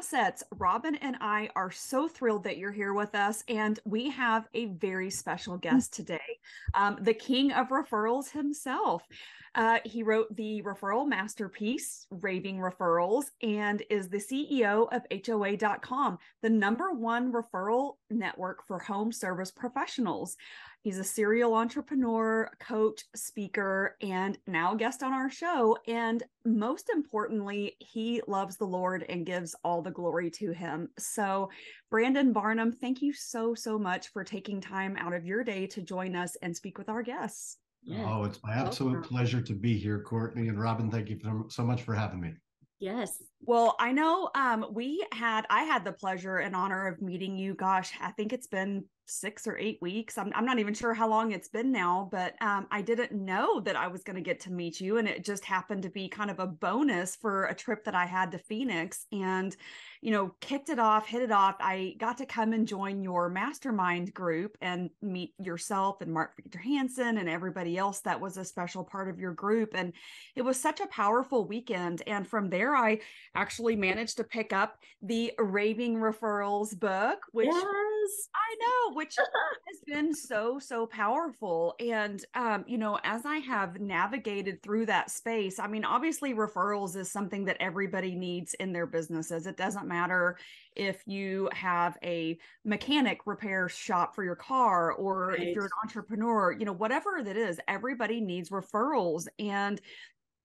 assets. Robin and I are so thrilled that you're here with us, and we have a very special guest today, um, the king of referrals himself. Uh, he wrote the referral masterpiece, Raving Referrals, and is the CEO of HOA.com, the number one referral network for home service professionals. He's a serial entrepreneur, coach, speaker, and now guest on our show. And most importantly, he loves the Lord and gives all the glory to him. So, Brandon Barnum, thank you so, so much for taking time out of your day to join us and speak with our guests. Yeah. Oh, it's my absolute Welcome. pleasure to be here, Courtney and Robin. Thank you so much for having me. Yes. Well, I know um, we had, I had the pleasure and honor of meeting you. Gosh, I think it's been six or eight weeks. I'm, I'm not even sure how long it's been now, but um, I didn't know that I was going to get to meet you. And it just happened to be kind of a bonus for a trip that I had to Phoenix and, you know, kicked it off, hit it off. I got to come and join your mastermind group and meet yourself and Mark Victor Hansen and everybody else that was a special part of your group. And it was such a powerful weekend. And from there, I actually managed to pick up the Raving Referrals book, which yes. I know, which has been so, so powerful. And, um, you know, as I have navigated through that space, I mean, obviously, referrals is something that everybody needs in their businesses. It doesn't matter if you have a mechanic repair shop for your car or right. if you're an entrepreneur, you know, whatever that is, everybody needs referrals. And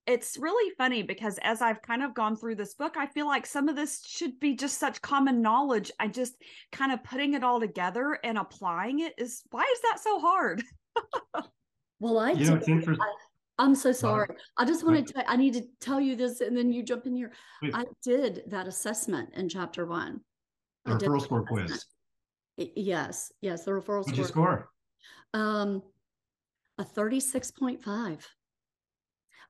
it's really funny because as I've kind of gone through this book, I feel like some of this should be just such common knowledge. I just kind of putting it all together and applying it is why is that so hard? well, I you know, it's interesting. I, am so sorry. I just wanted to, I need to tell you this and then you jump in here. I did that assessment in chapter one. The referral score quiz. Yes, yes, the referral What'd score. you score? Um, a 36.5.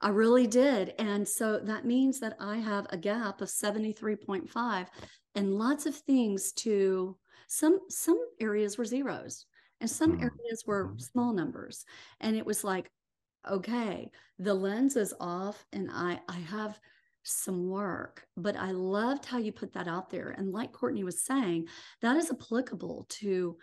I really did. And so that means that I have a gap of 73.5 and lots of things to some some areas were zeros and some mm-hmm. areas were mm-hmm. small numbers. And it was like, okay, the lens is off and I I have some work, but I loved how you put that out there. And like Courtney was saying, that is applicable to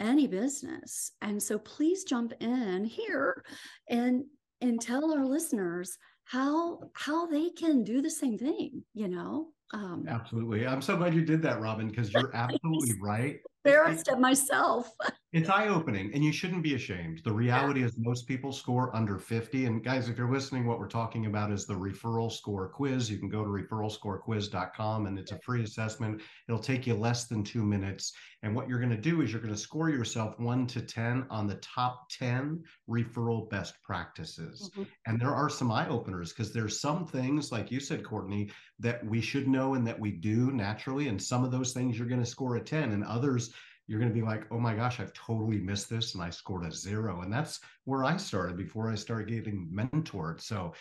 any business. And so please jump in here and and tell our listeners how how they can do the same thing you know um, absolutely i'm so glad you did that robin because you're absolutely right embarrassed at myself it's eye-opening and you shouldn't be ashamed the reality yeah. is most people score under 50 and guys if you're listening what we're talking about is the referral score quiz you can go to referralscorequiz.com and it's a free assessment it'll take you less than two minutes and what you're going to do is you're going to score yourself 1 to 10 on the top 10 referral best practices mm-hmm. and there are some eye-openers because there's some things like you said courtney that we should know and that we do naturally and some of those things you're going to score a 10 and others you're going to be like, oh my gosh, I've totally missed this. And I scored a zero. And that's where I started before I started getting mentored. So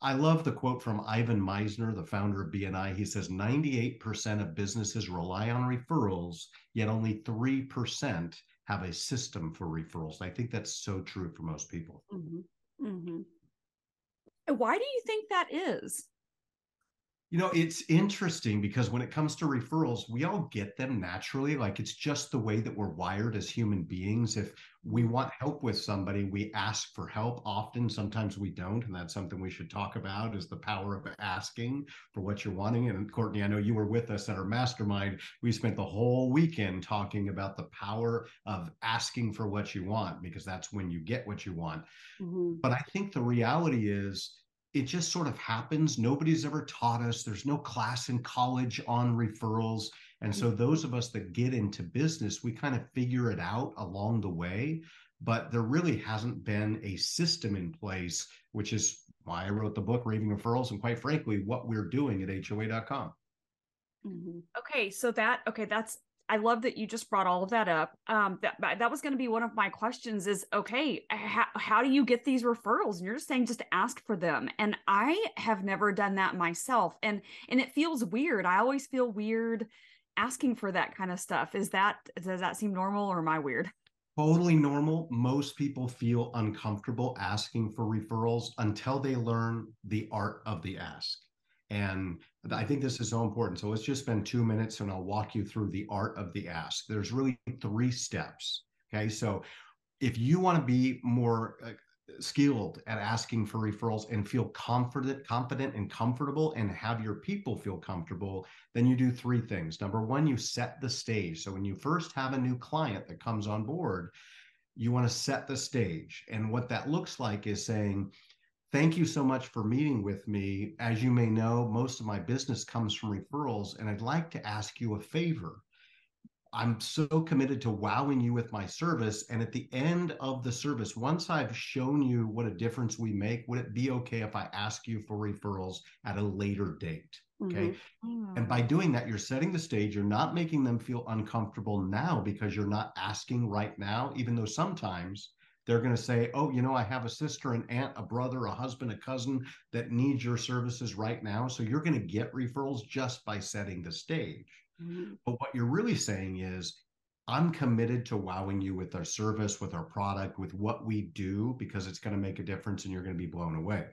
I love the quote from Ivan Misner, the founder of BNI. He says 98% of businesses rely on referrals, yet only 3% have a system for referrals. I think that's so true for most people. Mm-hmm. Mm-hmm. Why do you think that is? You know, it's interesting because when it comes to referrals, we all get them naturally. Like it's just the way that we're wired as human beings. If we want help with somebody, we ask for help often. Sometimes we don't. And that's something we should talk about is the power of asking for what you're wanting. And Courtney, I know you were with us at our mastermind. We spent the whole weekend talking about the power of asking for what you want because that's when you get what you want. Mm-hmm. But I think the reality is, it just sort of happens. Nobody's ever taught us. There's no class in college on referrals. And so, those of us that get into business, we kind of figure it out along the way. But there really hasn't been a system in place, which is why I wrote the book, Raving Referrals, and quite frankly, what we're doing at HOA.com. Mm-hmm. Okay, so that okay, that's I love that you just brought all of that up. Um, that that was going to be one of my questions. Is okay, how, how do you get these referrals? And you're just saying just ask for them. And I have never done that myself, and and it feels weird. I always feel weird asking for that kind of stuff. Is that does that seem normal, or am I weird? Totally normal. Most people feel uncomfortable asking for referrals until they learn the art of the ask. And I think this is so important. So let's just spend two minutes and I'll walk you through the art of the ask. There's really three steps. Okay. So if you want to be more uh, skilled at asking for referrals and feel confident, confident and comfortable and have your people feel comfortable, then you do three things. Number one, you set the stage. So when you first have a new client that comes on board, you want to set the stage. And what that looks like is saying, Thank you so much for meeting with me. As you may know, most of my business comes from referrals, and I'd like to ask you a favor. I'm so committed to wowing you with my service. And at the end of the service, once I've shown you what a difference we make, would it be okay if I ask you for referrals at a later date? Okay. Mm-hmm. And by doing that, you're setting the stage. You're not making them feel uncomfortable now because you're not asking right now, even though sometimes they're going to say, Oh, you know, I have a sister, an aunt, a brother, a husband, a cousin that needs your services right now. So you're going to get referrals just by setting the stage. Mm-hmm. But what you're really saying is, I'm committed to wowing you with our service, with our product, with what we do, because it's going to make a difference and you're going to be blown away.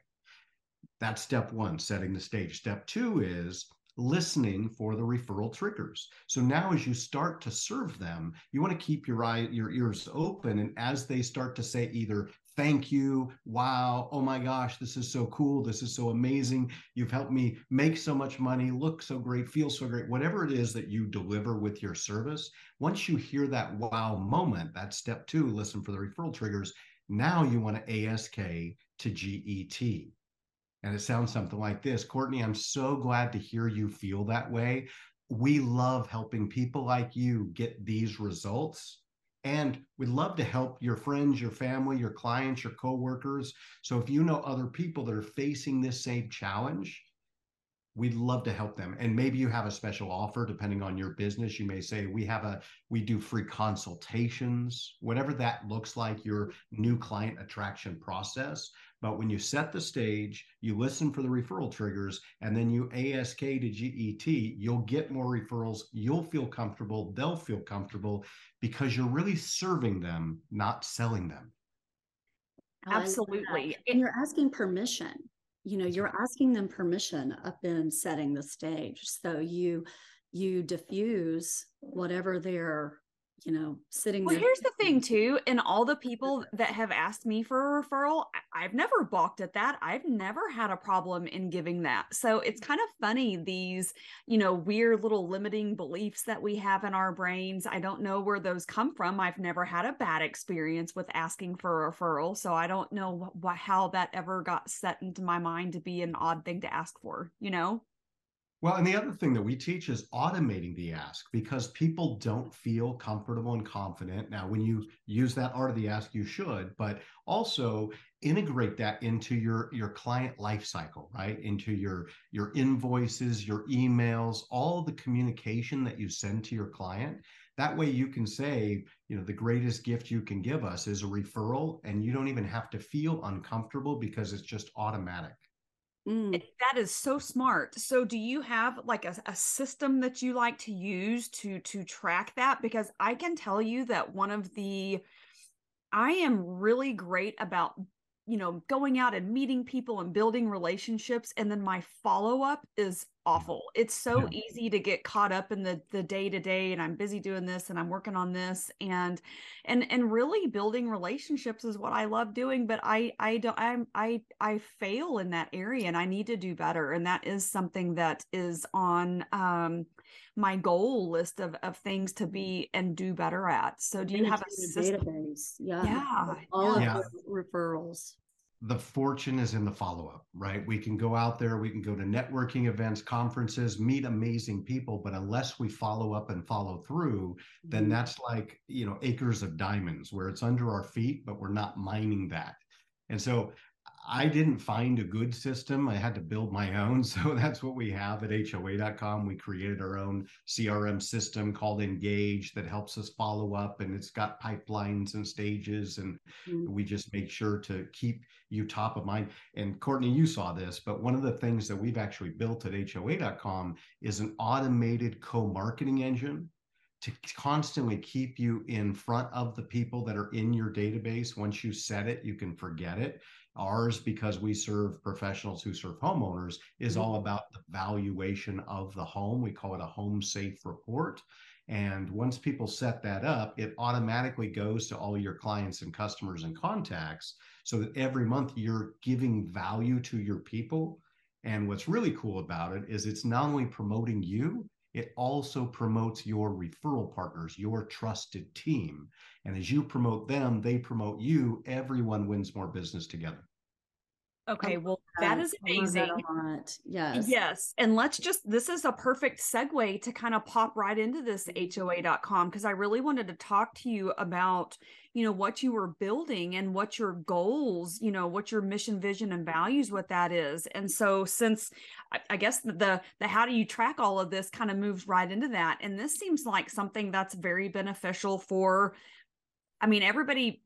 That's step one, setting the stage. Step two is listening for the referral triggers. So now as you start to serve them, you want to keep your eye your ears open and as they start to say either thank you, wow, oh my gosh, this is so cool, this is so amazing. You've helped me make so much money, look so great, feel so great. Whatever it is that you deliver with your service, once you hear that wow moment, that's step 2, listen for the referral triggers. Now you want to ASK to GET and it sounds something like this Courtney, I'm so glad to hear you feel that way. We love helping people like you get these results. And we'd love to help your friends, your family, your clients, your coworkers. So if you know other people that are facing this same challenge, we'd love to help them and maybe you have a special offer depending on your business you may say we have a we do free consultations whatever that looks like your new client attraction process but when you set the stage you listen for the referral triggers and then you ask to get you'll get more referrals you'll feel comfortable they'll feel comfortable because you're really serving them not selling them. Absolutely. And you're asking permission. You know you're asking them permission up in setting the stage. So you you diffuse whatever they're you know sitting well here's the thing too and all the people that have asked me for a referral i've never balked at that. I've never had a problem in giving that. So it's kind of funny these you know weird little limiting beliefs that we have in our brains. I don't know where those come from. I've never had a bad experience with asking for a referral so i don't know wh- how that ever got set into my mind to be an odd thing to ask for you know well, and the other thing that we teach is automating the ask because people don't feel comfortable and confident. Now, when you use that art of the ask, you should, but also integrate that into your your client life cycle, right? Into your your invoices, your emails, all the communication that you send to your client. That way you can say, you know, the greatest gift you can give us is a referral and you don't even have to feel uncomfortable because it's just automatic. Mm. That is so smart. So do you have like a, a system that you like to use to to track that? Because I can tell you that one of the I am really great about you know going out and meeting people and building relationships and then my follow up is awful it's so yeah. easy to get caught up in the the day to day and i'm busy doing this and i'm working on this and and and really building relationships is what i love doing but i i don't i'm i i fail in that area and i need to do better and that is something that is on um my goal list of of things to be and do better at so do you have a database yeah yeah all yeah. of referrals the fortune is in the follow up, right? We can go out there, we can go to networking events, conferences, meet amazing people, but unless we follow up and follow through, mm-hmm. then that's like, you know, acres of diamonds where it's under our feet, but we're not mining that. And so I didn't find a good system. I had to build my own. So that's what we have at HOA.com. We created our own CRM system called Engage that helps us follow up and it's got pipelines and stages. And mm-hmm. we just make sure to keep you top of mind. And Courtney, you saw this, but one of the things that we've actually built at HOA.com is an automated co marketing engine to constantly keep you in front of the people that are in your database. Once you set it, you can forget it. Ours, because we serve professionals who serve homeowners, is mm-hmm. all about the valuation of the home. We call it a home safe report. And once people set that up, it automatically goes to all your clients and customers and contacts so that every month you're giving value to your people. And what's really cool about it is it's not only promoting you, it also promotes your referral partners, your trusted team. And as you promote them, they promote you. Everyone wins more business together. Okay, um, well, that is amazing. That yes. Yes. And let's just, this is a perfect segue to kind of pop right into this HOA.com because I really wanted to talk to you about, you know, what you were building and what your goals, you know, what your mission, vision, and values, what that is. And so, since I, I guess the, the how do you track all of this kind of moves right into that. And this seems like something that's very beneficial for I mean, everybody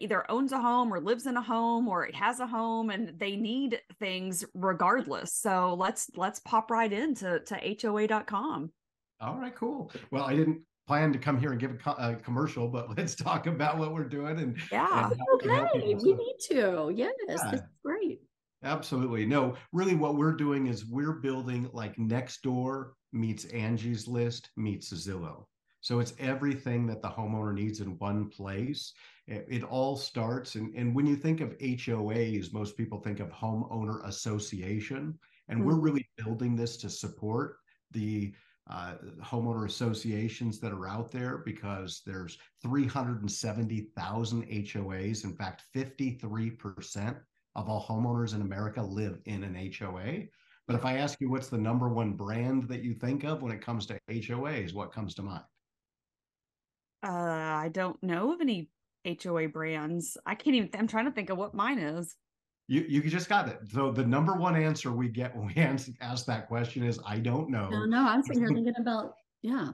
either owns a home or lives in a home or it has a home and they need things regardless. So let's let's pop right into to hoa.com all right cool. Well i didn't plan to come here and give a, co- a commercial but let's talk about what we're doing and yeah. and okay. we need to. Yes yeah. this is great. Absolutely. No really what we're doing is we're building like Nextdoor meets angie's list meets zillow so it's everything that the homeowner needs in one place it all starts and, and when you think of HOAs, most people think of homeowner association. And mm-hmm. we're really building this to support the uh, homeowner associations that are out there because there's 370,000 HOAs. In fact, 53% of all homeowners in America live in an HOA. But if I ask you what's the number one brand that you think of when it comes to HOAs, what comes to mind? Uh, I don't know of any HOA brands. I can't even. I'm trying to think of what mine is. You you just got it. So the number one answer we get when we ask, ask that question is I don't know. No, no, I'm sitting here thinking about yeah.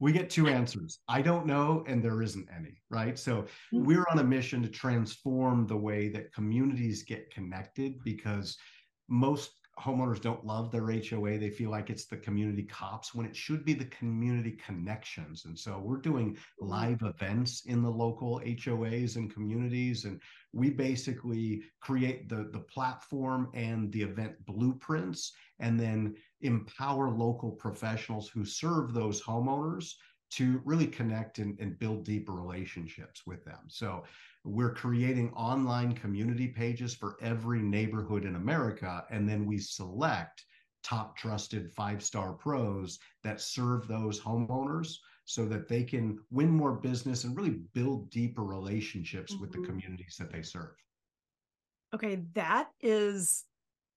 We get two answers. I don't know, and there isn't any, right? So mm-hmm. we're on a mission to transform the way that communities get connected because most homeowners don't love their HOA. They feel like it's the community cops when it should be the community connections. And so we're doing mm-hmm. live events in the local HOAs and communities. And we basically create the, the platform and the event blueprints and then empower local professionals who serve those homeowners to really connect and, and build deeper relationships with them. So we're creating online community pages for every neighborhood in America. And then we select top trusted five star pros that serve those homeowners so that they can win more business and really build deeper relationships mm-hmm. with the mm-hmm. communities that they serve. Okay, that is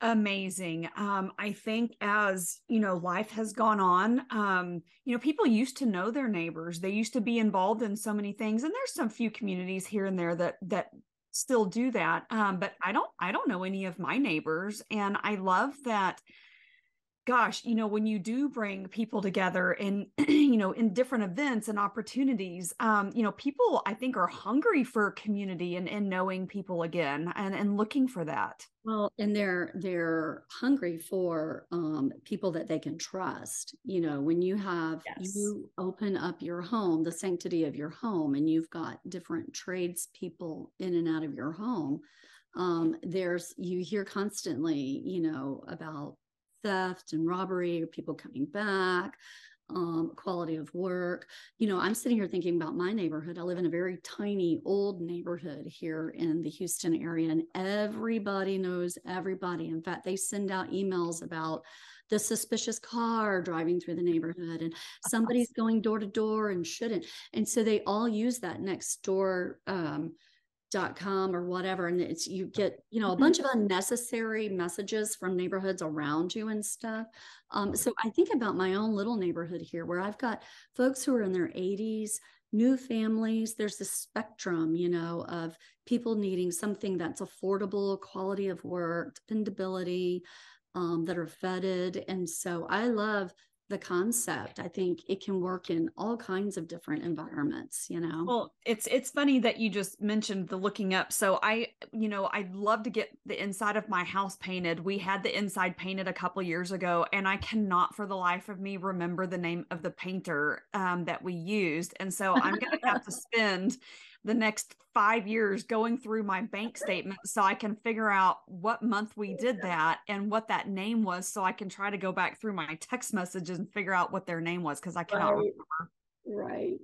amazing. Um i think as you know life has gone on um you know people used to know their neighbors. They used to be involved in so many things and there's some few communities here and there that that still do that. Um but i don't i don't know any of my neighbors and i love that gosh, you know, when you do bring people together in, you know, in different events and opportunities, um, you know, people I think are hungry for community and, and knowing people again and, and looking for that. Well, and they're they're hungry for um, people that they can trust. You know, when you have yes. you open up your home, the sanctity of your home, and you've got different trades people in and out of your home. Um, there's you hear constantly, you know, about theft and robbery or people coming back um, quality of work. You know, I'm sitting here thinking about my neighborhood. I live in a very tiny old neighborhood here in the Houston area, and everybody knows everybody. In fact, they send out emails about the suspicious car driving through the neighborhood and somebody's going door to door and shouldn't. And so they all use that Nextdoor um, dot com or whatever and it's you get you know a mm-hmm. bunch of unnecessary messages from neighborhoods around you and stuff. Um, so i think about my own little neighborhood here where i've got folks who are in their 80s new families. There's this spectrum you know of people needing something that's affordable quality of work dependability um, that are vetted. And so i love the concept. I think it can work in all kinds of different environments, you know. Well, it's it's funny that you just mentioned the looking up. So I, you know, I'd love to get the inside of my house painted. We had the inside painted a couple years ago, and I cannot for the life of me remember the name of the painter um, that we used. And so I'm gonna have to spend the next five years going through my bank statement so I can figure out what month we did that and what that name was so I can try to go back through my text messages and figure out what their name was because I cannot Right. remember. Right.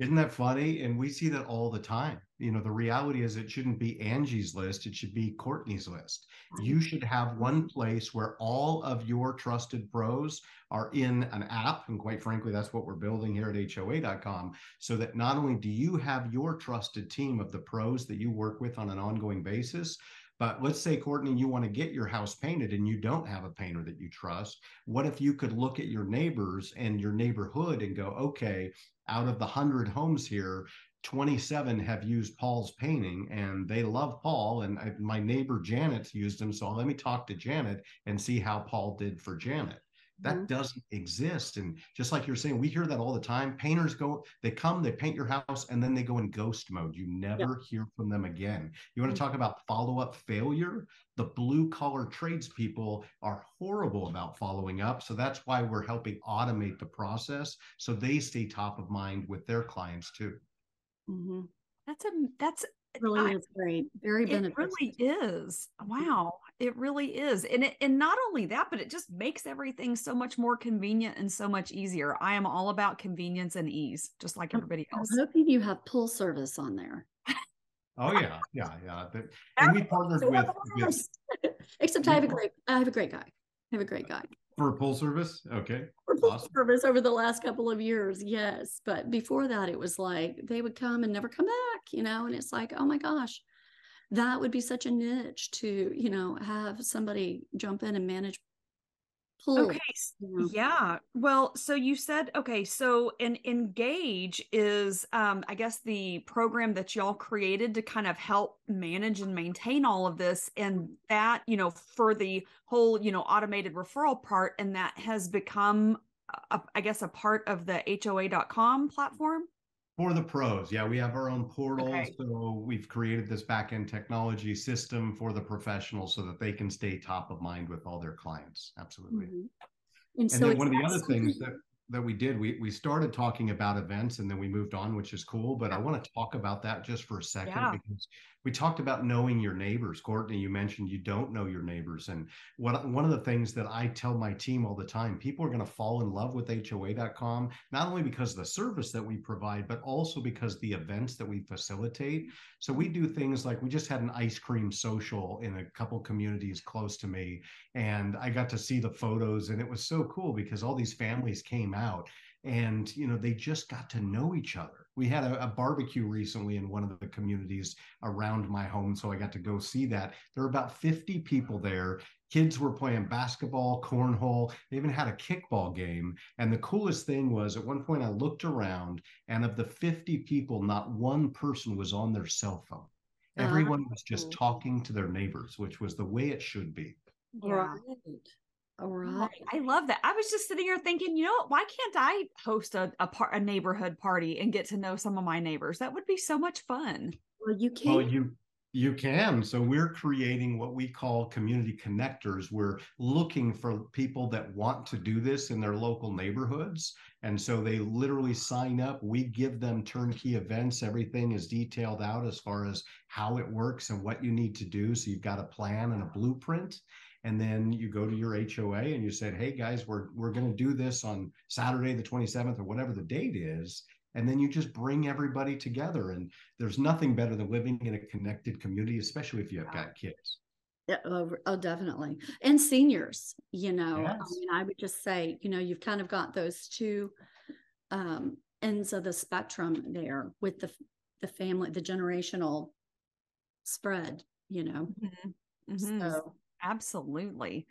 Isn't that funny? And we see that all the time. You know, the reality is it shouldn't be Angie's list, it should be Courtney's list. You should have one place where all of your trusted pros are in an app. And quite frankly, that's what we're building here at HOA.com. So that not only do you have your trusted team of the pros that you work with on an ongoing basis, but let's say, Courtney, you want to get your house painted and you don't have a painter that you trust. What if you could look at your neighbors and your neighborhood and go, okay, out of the 100 homes here, 27 have used Paul's painting and they love Paul. And I, my neighbor Janet's used him. So let me talk to Janet and see how Paul did for Janet. That Mhm. doesn't exist. And just like you're saying, we hear that all the time. Painters go, they come, they paint your house, and then they go in ghost mode. You never hear from them again. You want to talk about follow up failure? The blue collar tradespeople are horrible about following up. So that's why we're helping automate the process so they stay top of mind with their clients too. hmm That's a that's Really I- is great. Very beneficial. it really is. Mm-hmm. Wow, it really is. And it and not only that, but it just makes everything so much more convenient and so much easier. I am all about convenience and ease, just like I'm- everybody I'm hoping you have pull service on there. Oh yeah, yeah, yeah. And we partnered with, with Except I have a great, I have a great guy. I have a great guy. for full service. Okay. for full Awesome. service over the last couple of years. Yes. But before that, it was like they would come and never come back, you know, and it's like, oh my gosh, that would be such a niche to, you know, have somebody jump in and manage Okay. s- you know. Yeah. Well, so you said okay, so an engage is um I guess the program that y'all created to kind of help manage and maintain all of this and that, you know, for the whole, you know, automated referral part and that has become a, I guess a part of the hoa.com platform. For the pros, yeah, we have our own portal. Okay. So we've created this back-end technology system for the professionals so that they can stay top of mind with all their clients. Absolutely. Mhm. And, And so then one of the other things that that we did, we we started talking about events and then we moved on, which is cool. But I want to talk about that just for a second Yeah. because we talked about knowing your neighbors. Courtney, you mentioned you don't know your neighbors, and what one of the things that I tell my team all the time, people are going to fall in love with HOA.com not only because of the service that we provide, but also because the events that we facilitate. So we do things like we just had an ice cream social in a couple communities close to me, and I got to see the photos, and it was so cool because all these families came out and you know they just got to know each other. We had a, a, barbecue recently in one of the communities around my home so i got to go see that. There were about 50 people there. Kids were playing basketball cornhole. They even had a kickball game. And the coolest thing was at one point i looked around and of the 50 people not one person was on their cell phone. Ah, Everyone was just talking to their neighbors which was the way it should be. Yeah. Right. All Oh, right. I love that. I was just sitting here thinking, you know what? Why can't I host a a, par- a neighborhood party and get to know some of my neighbors? That would be so much fun. Well, you can. Well, you you can. So we're creating what we call community connectors. We're looking for people that want to do this in their local neighborhoods. And so they literally sign up. We give them turnkey events. Everything is detailed out as far as how it works and what you need to do. So you've got a plan and a blueprint. And then you go to your HOA and you said, "Hey guys, we're we're going to do this on Saturday the 27th or whatever the date is." and then you just bring everybody together and there's nothing better than living in a connected community especially if you have got kids Yeah, oh, oh, definitely. And seniors, you know, I mean, I would just say, you know, you've kind of got those two um, ends of the spectrum there with the the family, the generational spread, you know. Mhm. So Absolutely.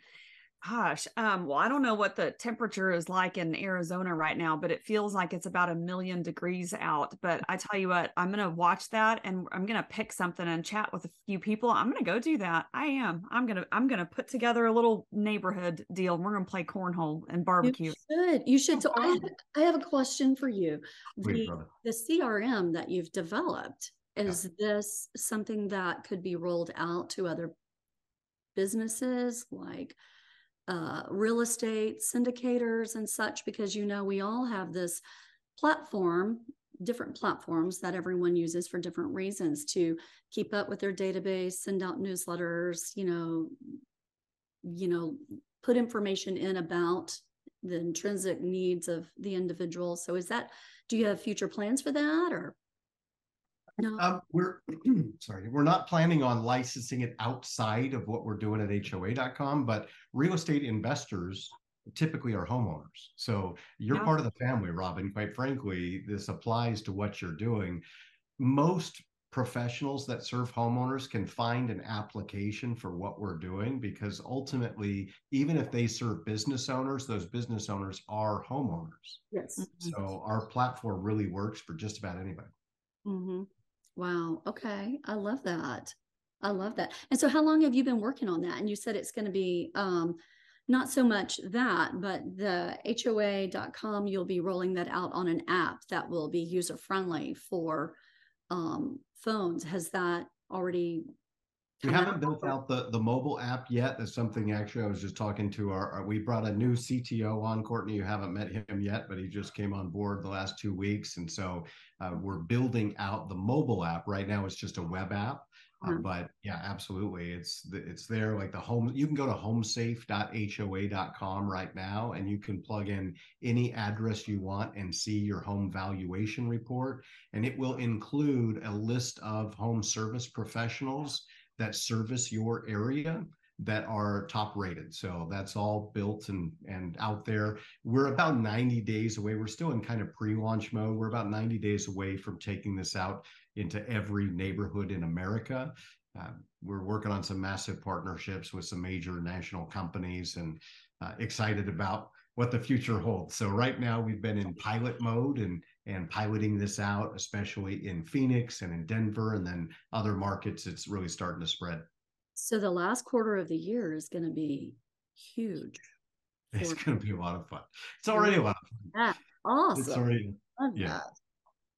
Gosh, um, well, I don't know what the temperature is like in Arizona right now, but it feels like it's about a million degrees out. But I tell you what, I'm gonna watch that and I'm gonna pick something and chat with a few people. I'm gonna go do that. I am. I'm gonna I'm gonna put together a little neighborhood deal. We're gonna play cornhole and barbecue. You should. You should. So I have, I have a question for you. Wait, The, brother. the CRM that you've developed, is this something that could be rolled out to other businesses like uh, real estate syndicators and such? Because you know, we all have this platform, different platforms that everyone uses for different reasons to keep up with their database, send out newsletters, you know, you know, put information in about the intrinsic needs of the individual. So is that, do you have future plans for that or? No, Um, we're sorry, we're not planning on licensing it outside of what we're doing at HOA.com, but real estate investors typically are homeowners. So you're Yeah. part of the family, Robin. Quite frankly, this applies to what you're doing. Most professionals that serve homeowners can find an application for what we're doing because ultimately, even if they serve business owners, those business owners are homeowners. yes. So our platform really works for just about anybody. hmm Wow. Okay. I love that. I love that. And so how long have you been working on that? And you said it's going to be um not so much that, but the HOA.com, you'll be rolling that out on an app that will be user friendly for um phones. Has that already We haven't built out the, the mobile app yet. That's something actually I was just talking to our, our- we brought a new CTO on, Courtney. You haven't met him yet, but he just came on board the last two weeks. And so uh, we're building out the mobile app. Right now, it's just a web app. Uh, Mhm. but yeah, absolutely. It's the, it's there like the home, you can go to homesafe.hoa.com right now and you can plug in any address you want and see your home valuation report. And it will include a list of home service professionals that service your area that are top rated. So that's all built and and out there. We're about 90 days away. We're still in kind of pre-launch mode. We're about 90 days away from taking this out into every neighborhood in America. Uh, we're working on some massive partnerships with some major national companies and uh, excited about what the future holds. So right now we've been in pilot mode and and piloting this out, especially in Phoenix and in Denver, and then other markets. It's really starting to spread. So the last quarter of the year is going to be huge. It's going to be a lot of fun. It's already a lot of fun. It's Awesome. already Love yeah. that.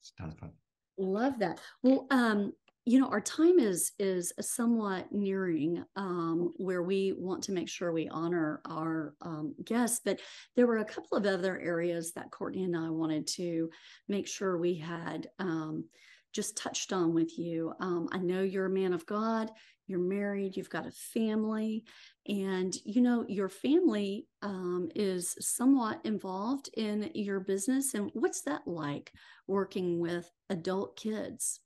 it's a ton of fun. Love that. Well, um, you know, our time is is somewhat nearing um, where we want to make sure we honor our um, guests, but there were a couple of other areas that Courtney and I wanted to make sure we had um, just touched on with you. Um, I know you're a man of God. You're married. You've got a family, and you know your family um, is somewhat involved in your business. And what's that like? working with adult kids.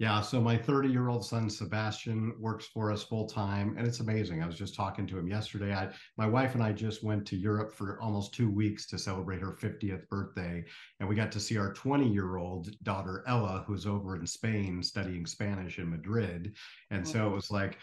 Yeah, so my 30 year old son Sebastian works for us full time, and it's amazing. I was just talking to him yesterday. I, my wife and I just went to Europe for almost two weeks to celebrate her 50th birthday, and we got to see our 20 year old daughter Ella, who's over in Spain studying Spanish in Madrid. And so it mm-hmm. was like,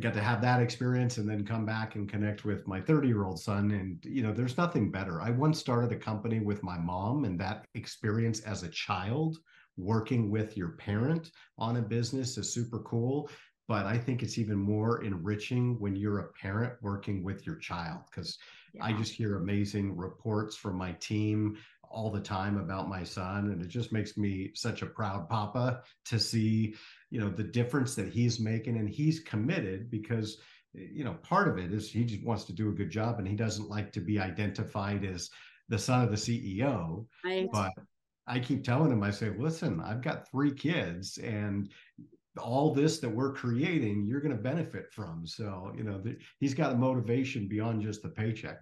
got to have that experience and then come back and connect with my 30 year old son. And, you know, there's nothing better. I once started a company with my mom, and that experience as a child working with your parent on a business is super cool. But I think it's even more enriching when you're a parent working with your child because I just hear amazing reports from my team all the time about my son and it just makes me such a proud papa to see you know the difference that he's making and he's committed because you know part of it is he just wants to do a good job and he doesn't like to be identified as the son of the CEO Right. but I keep telling him, I say, listen, I've got three kids and all this that we're creating, you're going to benefit from. So, you know, he's got a motivation beyond just the paycheck.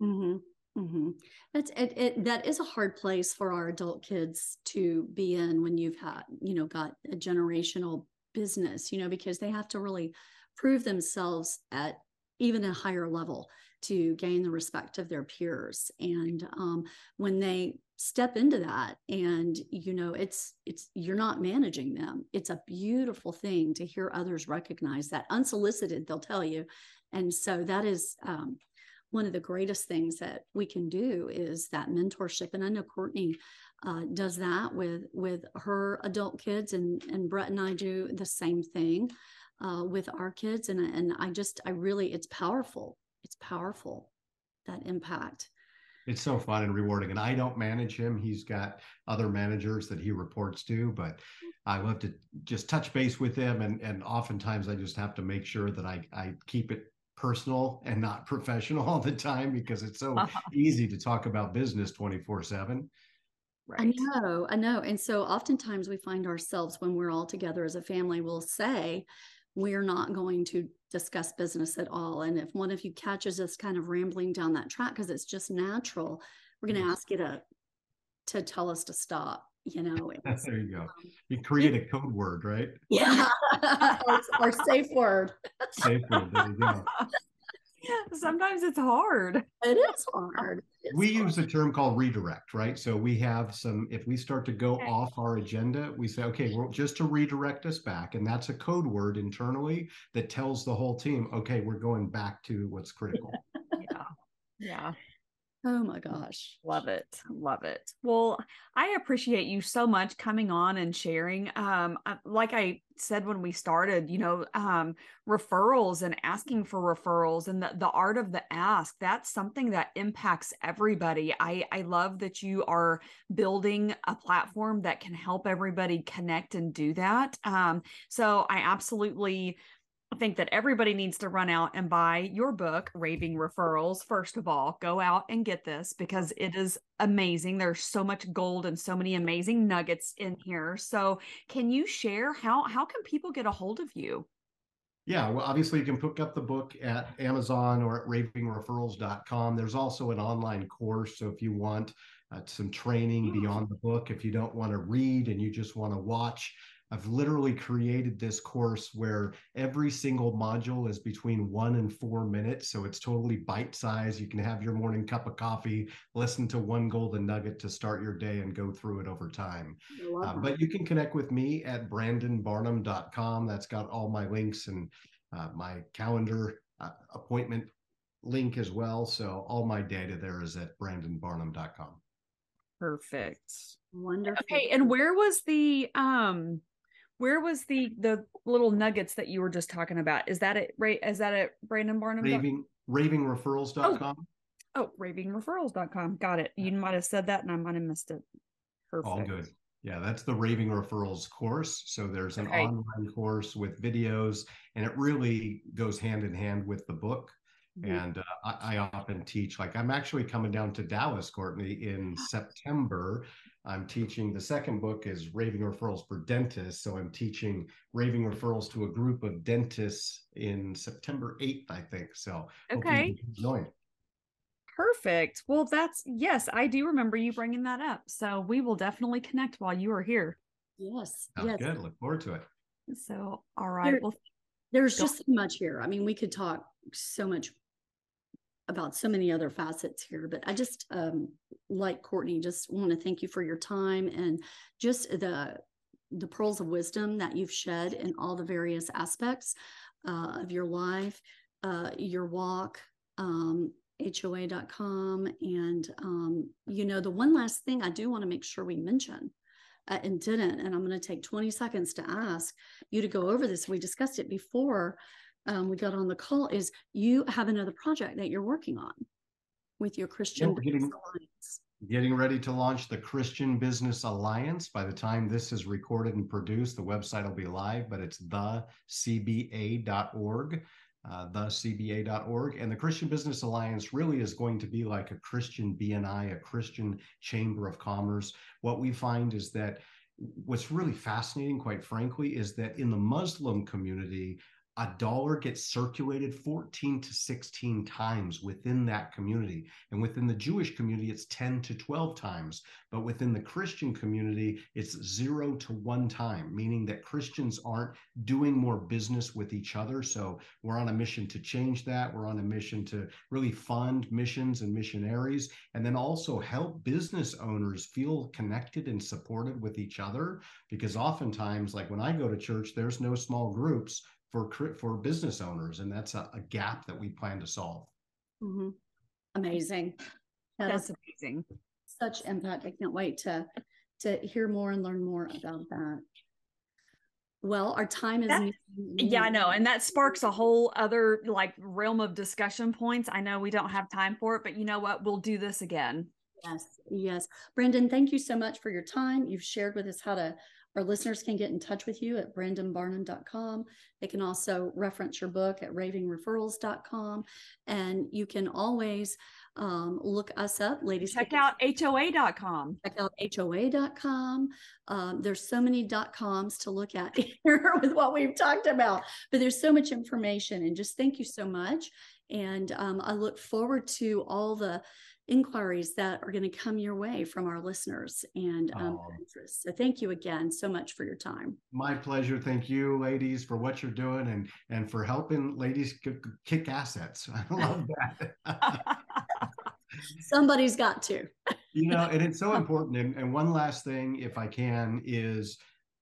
Mm-hmm. Mm-hmm. That's it, it. That is a hard place for our adult kids to be in when you've had, you know, got a generational business, you know, because they have to really prove themselves at even a higher level to gain the respect of their peers. And um, when they step into that, and you know, it's it's you're not managing them. It's a beautiful thing to hear others recognize that unsolicited. They'll tell you, and so that is. Um, one of the greatest things that we can do is that mentorship. And I know Courtney uh, does that with with her adult kids, and and Brett and I do the same thing uh, with our kids. And and I just I really it's powerful. It's powerful that impact. It's so fun and rewarding. And I don't manage him. He's got other managers that he reports to, but I love to just touch base with him. And and oftentimes I just have to make sure that I I keep it personal and not professional all the time because it's so uh-huh. easy to talk about business 24 7 Right. I know, I know. And so oftentimes we find ourselves when we're all together as a family, we'll say, we're not going to discuss business at all. And if one of you catches us kind of rambling down that track, because it's just natural, we're going to ask you to to tell us to stop. You know, there you go. Um, you create a code word, right? Yeah, or, or safe word. safe word. There you go. sometimes it's hard. It is hard. It's we hard. use a term called redirect, right? So we have some, if we start to go okay. off our agenda, we say, okay, well, just to redirect us back. And that's a code word internally that tells the whole team, okay, we're going back to what's critical. yeah. Yeah. Oh my gosh. Love it. Love it. Well, I appreciate you so much coming on and sharing. Um, like I said when we started, you know, um, referrals and asking for referrals and the, the art of the ask, that's something that impacts everybody. I, I love that you are building a platform that can help everybody connect and do that. Um, so I absolutely think that everybody needs to run out and buy your book, Raving Referrals. First of all, go out and get this because it is amazing. There's so much gold and so many amazing nuggets in here. So, can you share how how can people get a hold of you? Yeah, well, obviously you can pick up the book at Amazon or at ravingreferrals.com. There's also an online course. So if you want uh, some training beyond the book, if you don't want to read and you just want to watch, I've literally created this course where every single module is between one and four minutes. So it's totally bite size. You can have your morning cup of coffee, listen to one golden nugget to start your day and go through it over time. Uh, but you can connect with me at brandonbarnum.com. That's got all my links and uh, my calendar uh, appointment link as well. So all my data there is at brandonbarnum.com. Perfect. Wonderful. Okay, and where was the um where was the the little nuggets that you were just talking about? Is that it? Right? Is that at Brandon Barnum? Raving ravingreferrals.com. Oh, oh ravingreferrals.com. Got it. You might have said that and I might have missed it. Perfect. All good. Yeah, that's the Raving Referrals course. So there's an okay. online course with videos, and it really goes hand in hand with the book. Mm-hmm. And uh, I, I, often teach, like, I'm actually coming down to Dallas, Courtney, in September I'm teaching the second book is Raving Referrals for Dentists. So I'm teaching raving referrals to a group of dentists in September 8th, I think. So okay. Join. Perfect. Well, that's yes, I do remember you bringing that up. So we will definitely connect while you are here. Yes. Sounds yes. good. Look forward to it. So, all right. There, well, there's just so much here. I mean, we could talk so much about so many other facets here, but I just um, like Courtney, just want to thank you for your time and just the the pearls of wisdom that you've shed in all the various aspects uh, of your life, uh, your walk, um, HOA.com. And, um, you know, the one last thing I do want to make sure we mention uh, and didn't, and I'm going to take 20 seconds to ask you to go over this. We discussed it before um, we got on the call is you have another project that you're working on with your Christian yeah, getting, Alliance. Getting ready to launch the Christian Business Alliance. By the time this is recorded and produced, the website will be live, but it's thecba.org. Uh, thecba.org and the Christian Business Alliance really is going to be like a Christian BNI, a Christian Chamber of Commerce. What we find is that what's really fascinating, quite frankly, is that in the Muslim community, a dollar gets circulated 14 to 16 times within that community. And within the Jewish community, it's 10 to 12 times. But within the Christian community, it's zero to one time, meaning that Christians aren't doing more business with each other. So we're on a mission to change that. We're on a mission to really fund missions and missionaries, and then also help business owners feel connected and supported with each other. Because oftentimes, like when I go to church, there's no small groups for for business owners, and that's a, a gap that we plan to solve. Mm-hmm. amazing. Yeah, That's amazing. such impact. I can't wait to to hear more and learn more about that. Well, our time is That- Yeah, I know. And that sparks a whole other like realm of discussion points. I know we don't have time for it, but you know what? We'll do this again. Yes, yes. Brendan, thank you so much for your time. You've shared with us how to, our listeners can get in touch with you at brandonbarnum.com. They can also reference your book at ravingreferrals.com. And you can always um, look us up, ladies. Check out HOA.com. check out hoa.com. Um, there's so many dot coms to look at here with what we've talked about, but there's so much information. And just thank you so much. And um, I look forward to all the inquiries that are going to come your way from our listeners and um, Oh. interest. So thank you again so much for your time. My pleasure. Thank you, ladies, for what you're doing and and for helping ladies k- kick assets. I love that. Somebody's got to. you know, and it's so important. And, and one last thing, if I can, is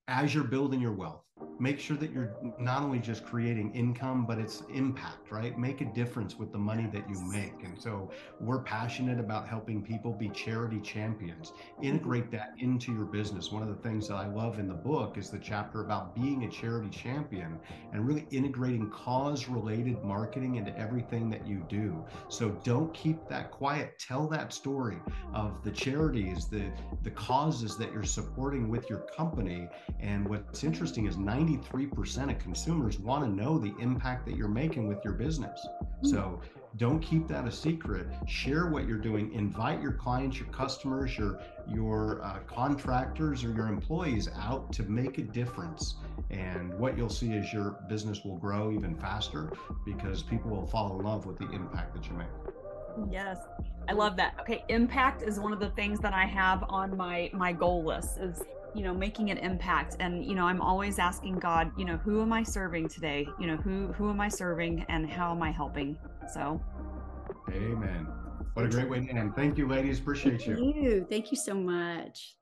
as you're building your wealth, make sure that you're not only just creating income, but it's impact, right? Make a difference with the money that you make. And so we're passionate about helping people be charity champions. Integrate that into your business. One of the things that I love in the book is the chapter about being a charity champion and really integrating cause related marketing into everything that you do. So don't keep that quiet. Tell that story of the charities, the the causes that you're supporting with your company. And what's interesting is 93% of consumers want to know the impact that you're making with your business. So don't keep that a secret. Share what you're doing. Invite your clients, your customers, your your uh, contractors, or your employees out to make a difference. And what you'll see is your business will grow even faster because people will fall in love with the impact that you make. Yes. I love that. Okay, impact is one of the things that I have on my my goal list is, you know, making an impact and you know, I'm always asking God, you know, who am I serving today? You know, who who am I serving and how am I helping? So, Amen. What a great way to end. Thank you, ladies. Appreciate Thank you. you. Thank you so much.